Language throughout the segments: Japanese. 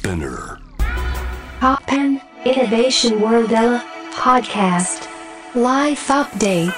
Spinner. Poppen Innovation World Podcast Life Update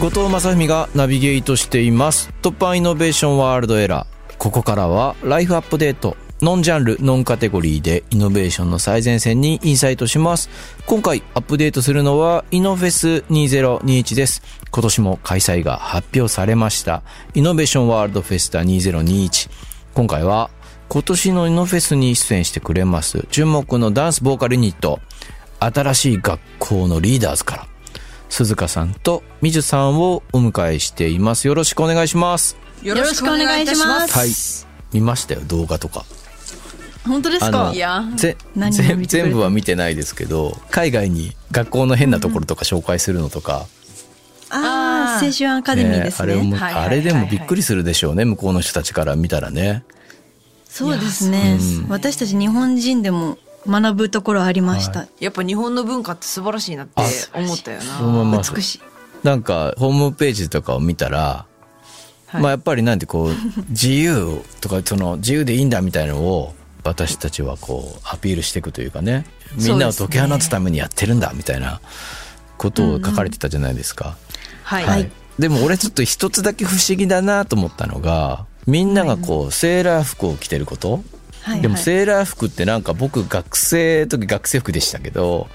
後藤正文がナビゲートしています突破イノベーションワールドエラーここからはライフアップデートノンジャンル、ノンカテゴリーでイノベーションの最前線にインサイトします。今回アップデートするのはイノフェス2021です。今年も開催が発表されました。イノベーションワールドフェスタ2021。今回は今年のイノフェスに出演してくれます注目のダンスボーカルユニット、新しい学校のリーダーズから鈴鹿さんとみじさんをお迎えしています。よろしくお願いします。よろしくお願いします。はい。見ましたよ、動画とか。本当ですあかのいや、ぜ全部は見てないですけど海外に学校の変なところとか紹介するのとか、ああ、青春アカデミーですね。あれもはいはいはいはいあれでもびっくりするでしょうね向こうの人たちから見たらねそうですね、うん私たち日本人でも学ぶところありました。やっぱ日本の文化って素晴らしいなって思ったよな。まま美しい。なんかホームページとかを見たら、はいまあやっぱりなんてこう 自由とかその自由でいいんだみたいなのを私たちはこうアピールしていくというかねみんなを解き放つためにやってるんだみたいなことを書かれてたじゃないですか。はい。はい、でも俺ちょっと一つだけ不思議だなと思ったのがみんながこうセーラー服を着てること、はいでもセーラー服ってなんか僕学生の時学生服でしたけど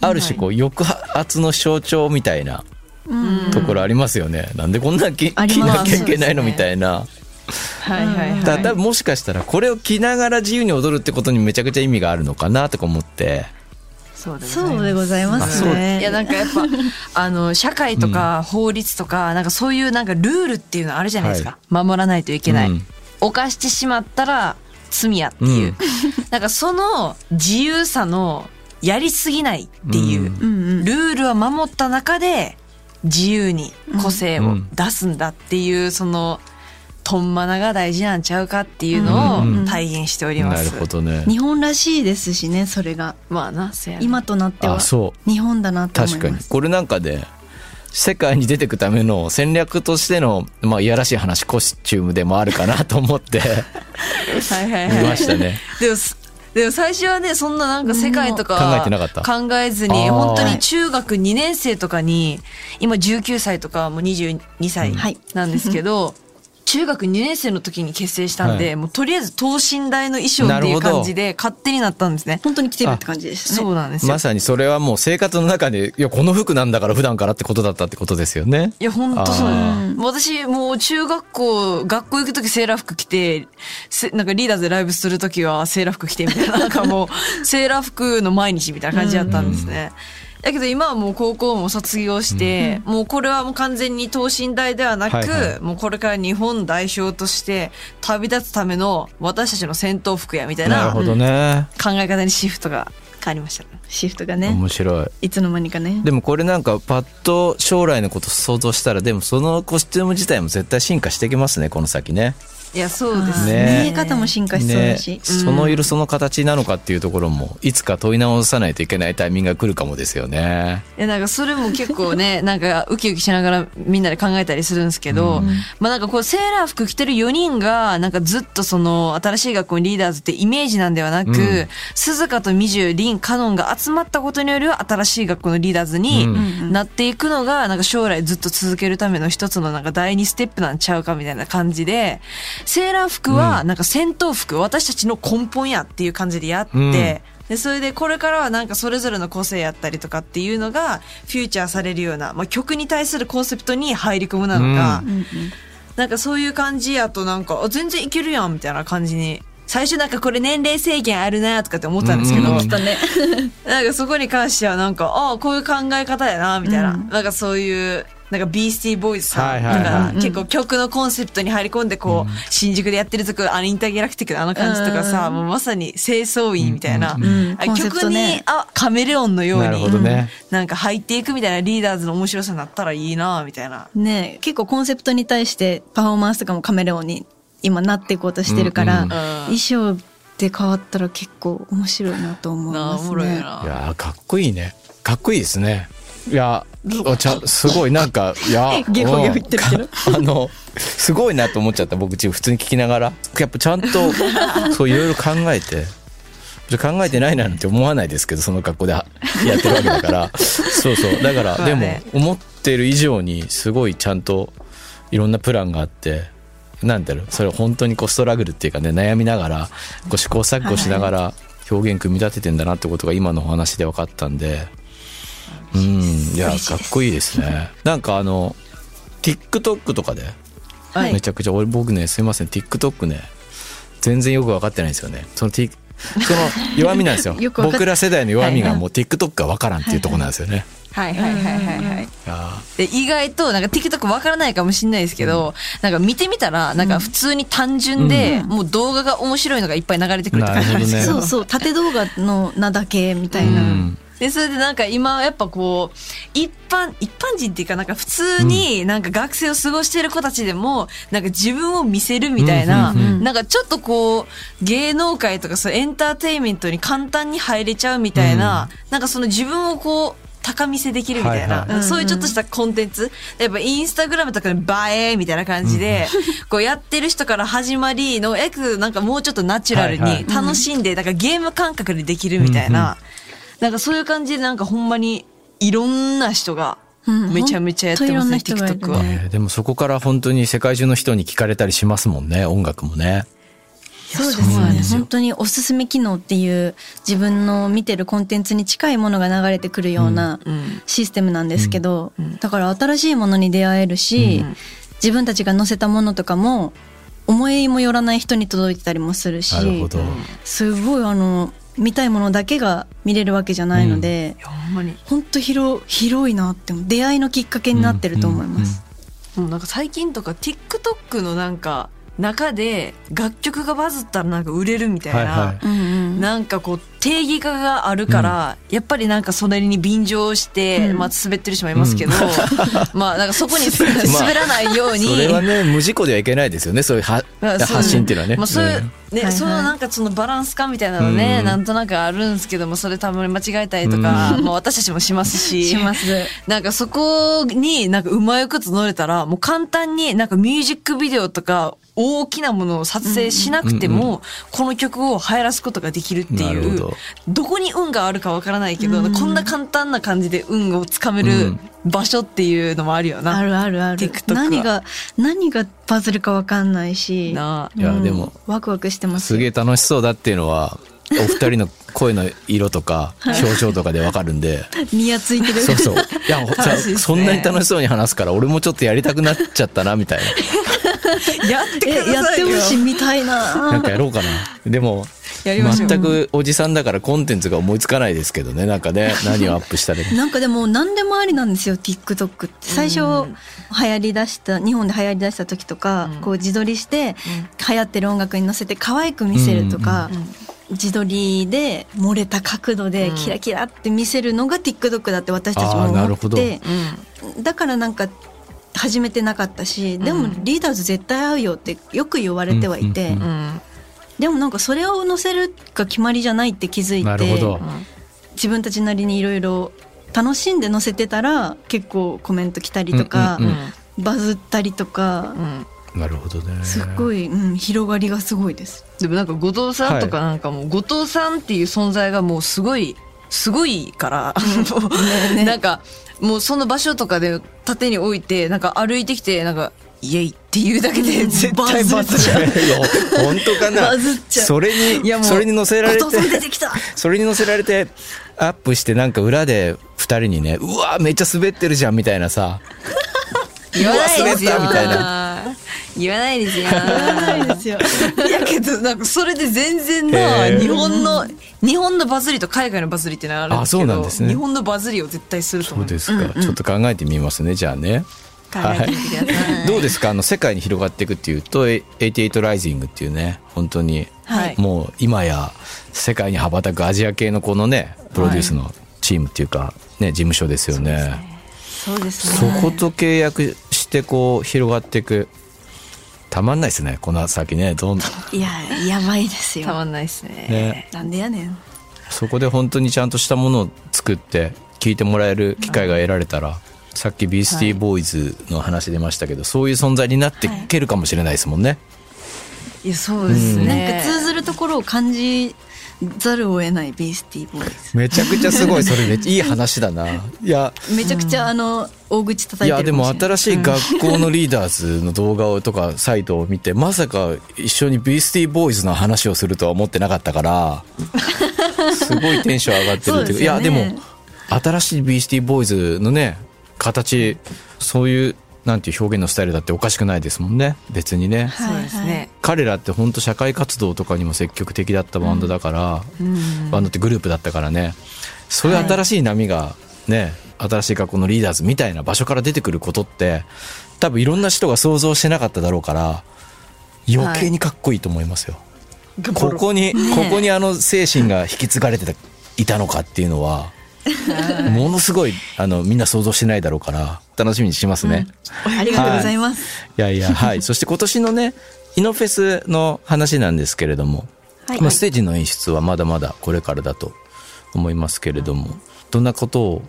ある種こう抑圧の象徴みたいなうん。ところありますよね、なんでこんな着着なきゃいけないのねみたいな、はいはいはい。だもしかしたらこれを着ながら自由に踊るってことにめちゃくちゃ意味があるのかなとか思ってそうでございますあそう。ね。いやなんかやっぱ あの社会とか法律とか、なんかそういうなんかルールっていうのあるじゃないですか、守らないといけない、うん。犯してしまったら罪やっていう、うん。なんかその自由さのやりすぎないっていう、うん。うんうん。ルールは守った中で自由に個性を出すんだっていうそのトンマナが大事なんちゃうかっていうのうんを体現しておりまなるす。ほどね。日本らしいですしね、それが。まあな、今となってはあそう。日本だなと思い確かに。ます。これなんかで世界に出てくための戦略としての、まあ、いやらしい話コスチュームでもあるかなと思って。はいはい見はい。ましたね。でもすでも最初はねそんななんか世界とか考えてなかった。考えずに本当に中学2年生とかに今19歳とかもう22歳はいなんですけど、中学2年生の時に結成したんで、はいもうとりあえず等身大の衣装っていう感じで勝手になったんですね。本当に来てるって感じですね。そうなんですよ。まさにそれはもう生活の中で、いや、この服なんだから普段からってことだったってことですよね。いや、本当そうあです。私、もう中学校、学校行くときセーラー服着て、せなんかリーダーズでライブするときはセーラー服着てみたいな、なんかもう、セーラー服の毎日みたいな感じだったんですね。だけど今はもう高校も卒業して、もうこれはもう完全に等身大ではなく、はいはい。もうこれから日本代表として旅立つための私たちの戦闘服やみたいな考なるほどね。え方にシフトが変わりました。シフトがね、面白い。いつの間にかね。でもこれなんかパッと将来のこと想像したら、でもそのコスチューム自体も絶対進化していきますね、この先ね。いや、そうですねね。見え方も進化しそうだし。その色その形なのかっていうところも、いつか問い直さないといけないタイミングが来るかもですよね。いやなんかそれも結構ね なんかウキウキしながらみんなで考えたりするんですけど、まあなんかこうセーラー服着てる4人がなんかずっとその新しい学校のリーダーズってイメージなんではなく、うん鈴鹿とミジュリンカノンが集まったことによる新しい学校のリーダーズにうん。なっていくのがなんか将来ずっと続けるための一つのなんか第二ステップなんちゃうかみたいな感じでセーラー服はなんか戦闘服私たちの根本やっていう感じでやって、うん。で、それでこれからはなんかそれぞれの個性やったりとかっていうのがフューチャーされるような、まあ、曲に対するコンセプトに入り込むなのか、うんうん。なんかそういう感じやとなんか、あ全然いけるやんみたいな感じに。最初なんかこれ年齢制限あるなとかって思ったんですけど、うんうんきっとね。なんかそこに関してはなんか、ああ、こういう考え方やな、みたいな。うんなんかそういう、なんかビースティーボーイズさんはいはいはいとか、結構曲のコンセプトに入り込んでこう、新宿でやってるとこ、あのインターギャラクティックのあの感じとかさ、うんもうまさに清掃員みたいな。んあコンセプ曲にあ、カメレオンのようなるほに、どね。なんか入っていくみたいなリーダーズの面白さになったらいいな、みたいな。ね結構コンセプトに対してパフォーマンスとかもカメレオンに今なっていこうとしてるから、うんうん衣装で変わったら結構面白いなと思いますね。な。いやーかっこいいね。かっこいいですね。いや、ちゃすごいなんか、いや、ゲホゲホ言ってるけどうんあの、すごいなと思っちゃった、僕、普通に聞きながら。やっぱちゃんと、そういろいろ考えて、じゃ考えてないなんて思わないですけど、その格好でやってるわけだから。そうそう。だから、でも思ってる以上に、すごいちゃんと、いろんなプランがあって、なんだろう、それを本当にこうストラグルっていうかね、悩みながら、こう試行錯誤しながら表現組み立ててんだなってことが今のお話で分かったんで、うん、いや、かっこいいですね。なんかあの、TikTok とかで、はい。めちゃくちゃ、俺僕ね、すいません、TikTok ね、全然よく分かってないんですよね。その Tik その 弱みなんですよ。僕ら世代の弱みがはいもう TikTok が分からんっていうところなんですよね。はいはいはいはいはい。いやで意外となんか TikTok わからないかもしれないですけど、なんか見てみたらなんか普通に単純で、もう動画が面白いのがいっぱい流れてくるって感じ。なんですなるほどね。そうそう縦動画の名だけみたいな、うん。で、それでなんか今やっぱこう、一般、一般人っていうかなんか普通になんか学生を過ごしてる子たちでも、なんか自分を見せるみたいな、なんかちょっとこう、芸能界とかそうエンターテインメントに簡単に入れちゃうみたいな、なんかその自分をこう、高見せできるみたいな、はいはい。そういうちょっとしたコンテンツ、やっぱインスタグラムとかで映えみたいな感じで、こうやってる人から始まりの、やくなんかもうちょっとナチュラルに楽しんで、なんかゲーム感覚でできるみたいな、なんかそういう感じでなんかほんまにいろんな人がうんめちゃめちゃやってますね、TikTok は。ね。えーでもそこから本当に世界中の人に聞かれたりしますもんね音楽もね。そうです。ね本当におすすめ機能っていう自分の見てるコンテンツに近いものが流れてくるようなうんシステムなんですけど、うんだから新しいものに出会えるし、うん自分たちが載せたものとかも思いもよらない人に届いてたりもするし。すごいあの見たいものだけが見れるわけじゃないので、いやほん広広いなって出会いのきっかけになってると思います。もうなんか最近とか TikTok のなんか中で楽曲がバズったらなんか売れるみたいな。はいはいなんかこう定義化があるから、やっぱりなんかそれに便乗して、うん。まあ滑ってる人もいますけど、まあなんかそこに 滑らないように、それはね無事故ではいけないですよねそういうはまあ発信っていうのはね。まあそういう、ん。ね、はいはい。そのなんかそのバランス感みたいなのね、うん。なんとなくあるんですけども、それ多分間違えたりとか、まあ私たちもしますし。します。なんかそこになんかうまいこと乗れたら、もう簡単になんかミュージックビデオとか大きなものを撮影しなくても、この曲を流行らすことができるっていうど、どこに運があるかわからないけど、こんな簡単な感じで運をつかめうるん場所っていうのもあるよな。あるあるある TikTok は何が何がバズるかわかんないしなあいやうんでもワクワクしてますすげえ楽しそうだっていうのはお二人の声の色とか表情とかでわかるんで。ニヤついてるそうそう。いや、ねそんなに楽しそうに話すから、俺もちょっとやりたくなっちゃったな、みたい やってくださいよ。えやってほしいみたいな。ななんかやろうかな。でも、やりましょう。全くおじさんだからコンテンツが思いつかないですけどね、なんかね、何をアップしたらいいなんかでも何でもありなんですよ TikTok って。最初うん流行り出した日本で流行り出した時とか、うん。こう自撮りして流行ってる音楽に乗せて可愛く見せるとか、うん。自撮りで漏れた角度でうん。キラキラって見せるのが TikTok だって私たちもあーなるほど。思ってうん。だからなんか始めてなかったしでもうん。リーダーズ絶対合うよってよく言われてはいて、うんうんうんでもなんかそれを載せるが決まりじゃないって気づいてなるほど。自分たちなりにいろいろ楽しんで載せてたら結構コメント来たりとか、うんうんバズったりとかう、んなるほどね。すっごい、うん、広がりがすごいです。でもなんか後藤さんとかなんかもう後藤さんっていう存在がもうすごいすごいから、もうねなんかもうその場所とかで縦に置いてなんか歩いてきてなんかイエイっていうだけで絶対バズっちゃう。本当かな？バズっちゃう。それにいやもうそれに載せられてそれに載せられてアップしてなんか裏で二人にねうわめっちゃ滑ってるじゃんみたいなさ。言わないですよ。うわ滑ったみたいな。言わないですよ。ないですよ。いやけどなんかそれで全然な日本の日本のバズりと海外のバズりってのはあるんですけあそうどなんですね。日本のバズりを絶対すると思いますそうですか、ちょっと考えてみますねじゃあね考えてみてください。どうですか？あの世界に広がっていくっていうと88ライジングっていうね本当にはいもう今や世界に羽ばたくアジア系のこのねプロデュースのチームっていうか、ね、事務所ですよねそうですそね。こと契約してこう広がっていくたまんないですねこの先ねどんいや、やばいですよ。たまんないですね。ねなんでやねん。そこで本当にちゃんとしたものを作って聞いてもらえる機会が得られたら、さっきビースティーボーイズの話出ましたけど、そういう存在になっていけるかもしれないですもんね。いやそうですね、なんか通ずるところを感じざるを得ないビースティーボーイズめちゃくちゃすごい、それめっちゃいい話だな。いや、めちゃくちゃあの大口叩いてい。やでも新しい学校のリーダーズの動画をとかサイトを見てまさか一緒にビースティーボーイズの話をするとは思ってなかったから すごいテンション上がってるっていう。いやでも新しいビースティーボーイズのね形そういうなんていう表現のスタイルだっておかしくないですもんね。別にね。はいそうですね、彼らって本当社会活動とかにも積極的だったバンドだから、バンドってグループだったからね。そういう新しい波がね、新しい学校のリーダーズみたいな場所から出てくることって多分いろんな人が想像してなかっただろうから余計にかっこいいと思いますよ、ここに、ここにあの精神が引き継がれてたいたのかっていうのはものすごいあのみんな想像してないだろうから楽しみにしますね、ありがとうございます、いやいや、はい。そして今年のね、イノフェスの話なんですけれども、はい。まあ、ステージの演出はまだまだこれからだと思いますけれども、どんなことを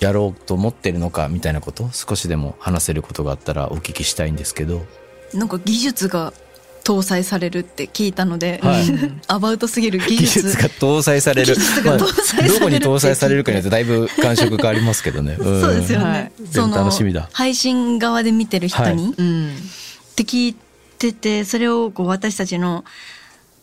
やろうと思ってるのかみたいなこと、少しでも話せることがあったらお聞きしたいんですけど、なんか技術が搭載されるって聞いたので、はい。うんアバウトすぎる技技術術が搭載される。技術が搭載されるまあどこに搭載されるかによってだいぶ感触変わりますけどね。ん。そうですよね、はい。楽しみだ。配信側で見てる人に、はい。うんって聞いててそれをこう私たちの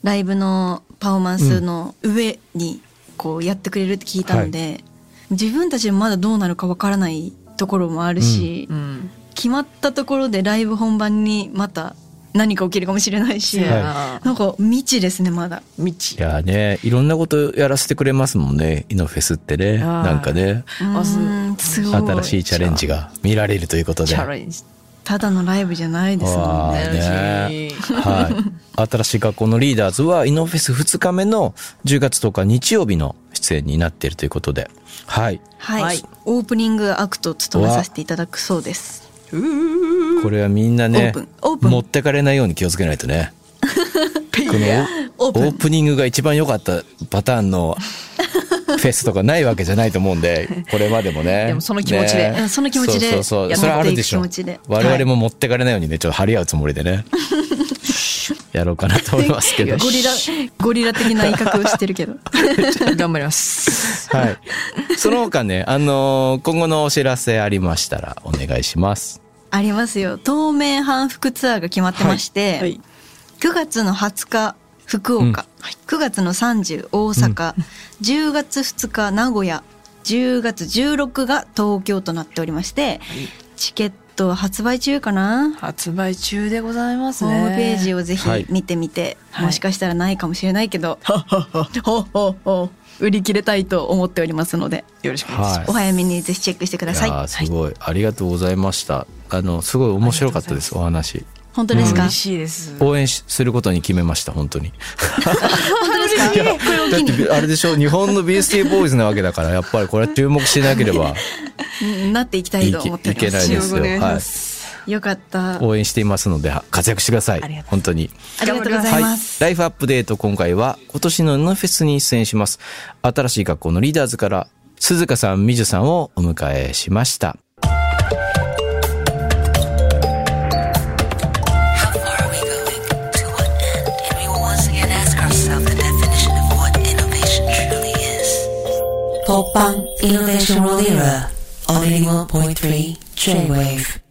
ライブのパフォーマンスの上にこうやってくれるって聞いたので、自分たちでもまだどうなるかわからないところもあるし、うん。決まったところでライブ本番にまた何か起きるかもしれないし、はなんか未知ですねまだ。道いやね、いろんなことやらせてくれますもんね、イノフェスってね。はいなんかね、あすうんすごい新しいチャレンジが見られるということで。チャレンジただのライブじゃないですもんね。ねはい。新しい学校のリーダーズは、イノフェス2日目の10月10日日曜日の出演になっているということで。はい。はい、はいオープニングアクトを務めさせていただくそうです。これはみんなね持ってかれないように気をつけないとね。このオオープニングが一番良かったパターンの フェスとかないわけじゃないと思うんで、これまでもね。でもその気持ちでその気持ちでそうそうそう。それはあるでしょ。我々も持ってかれないようにね、ちょっと張り合うつもりでね。やろうかなと思いますけど。ゴリラ、ゴリラ的な威嚇をしてるけど。頑張りますはい。その他ね、あのー今後のお知らせありましたらお願いします。ありますよ。東名阪福ツアーが決まってまして、はい9月の20日、福岡、9月の30、大阪、10月2日、名古屋、10月16が東京となっておりまして、チケット発売中かな？発売中でございますホねームページをぜひはい。見てみて、はい。もしかしたらないかもしれないけど、ほほほ売り切れたいと思っておりますので、よろしくお願いします。お早めにぜひチェックしてください。いすごい、ありがとうございました。あの、すごい面白かったです、お話。本当ですか、嬉しいです。応援しすることに決めました、本当に。本当ですか？これをだ機にって、あれでしょ、日本のビースティーボーイズなわけだから、やっぱりこれは注目しなければ。うんなっていきたいと思っております。いけないですよ。はい。よかった。応援していますので、は活躍してくださいありがとう。本当に。ありがとうございはいます。。ライフアップデート今回は今年のノフェスに出演します。新しい学校のリーダーズから鈴鹿さん、みじゅさんをお迎えしました。How far are we going? To what end? And we will once again ask ourselves the definition of what innovation truly is. Popang Innovation World Era on 81.3 J-Wave.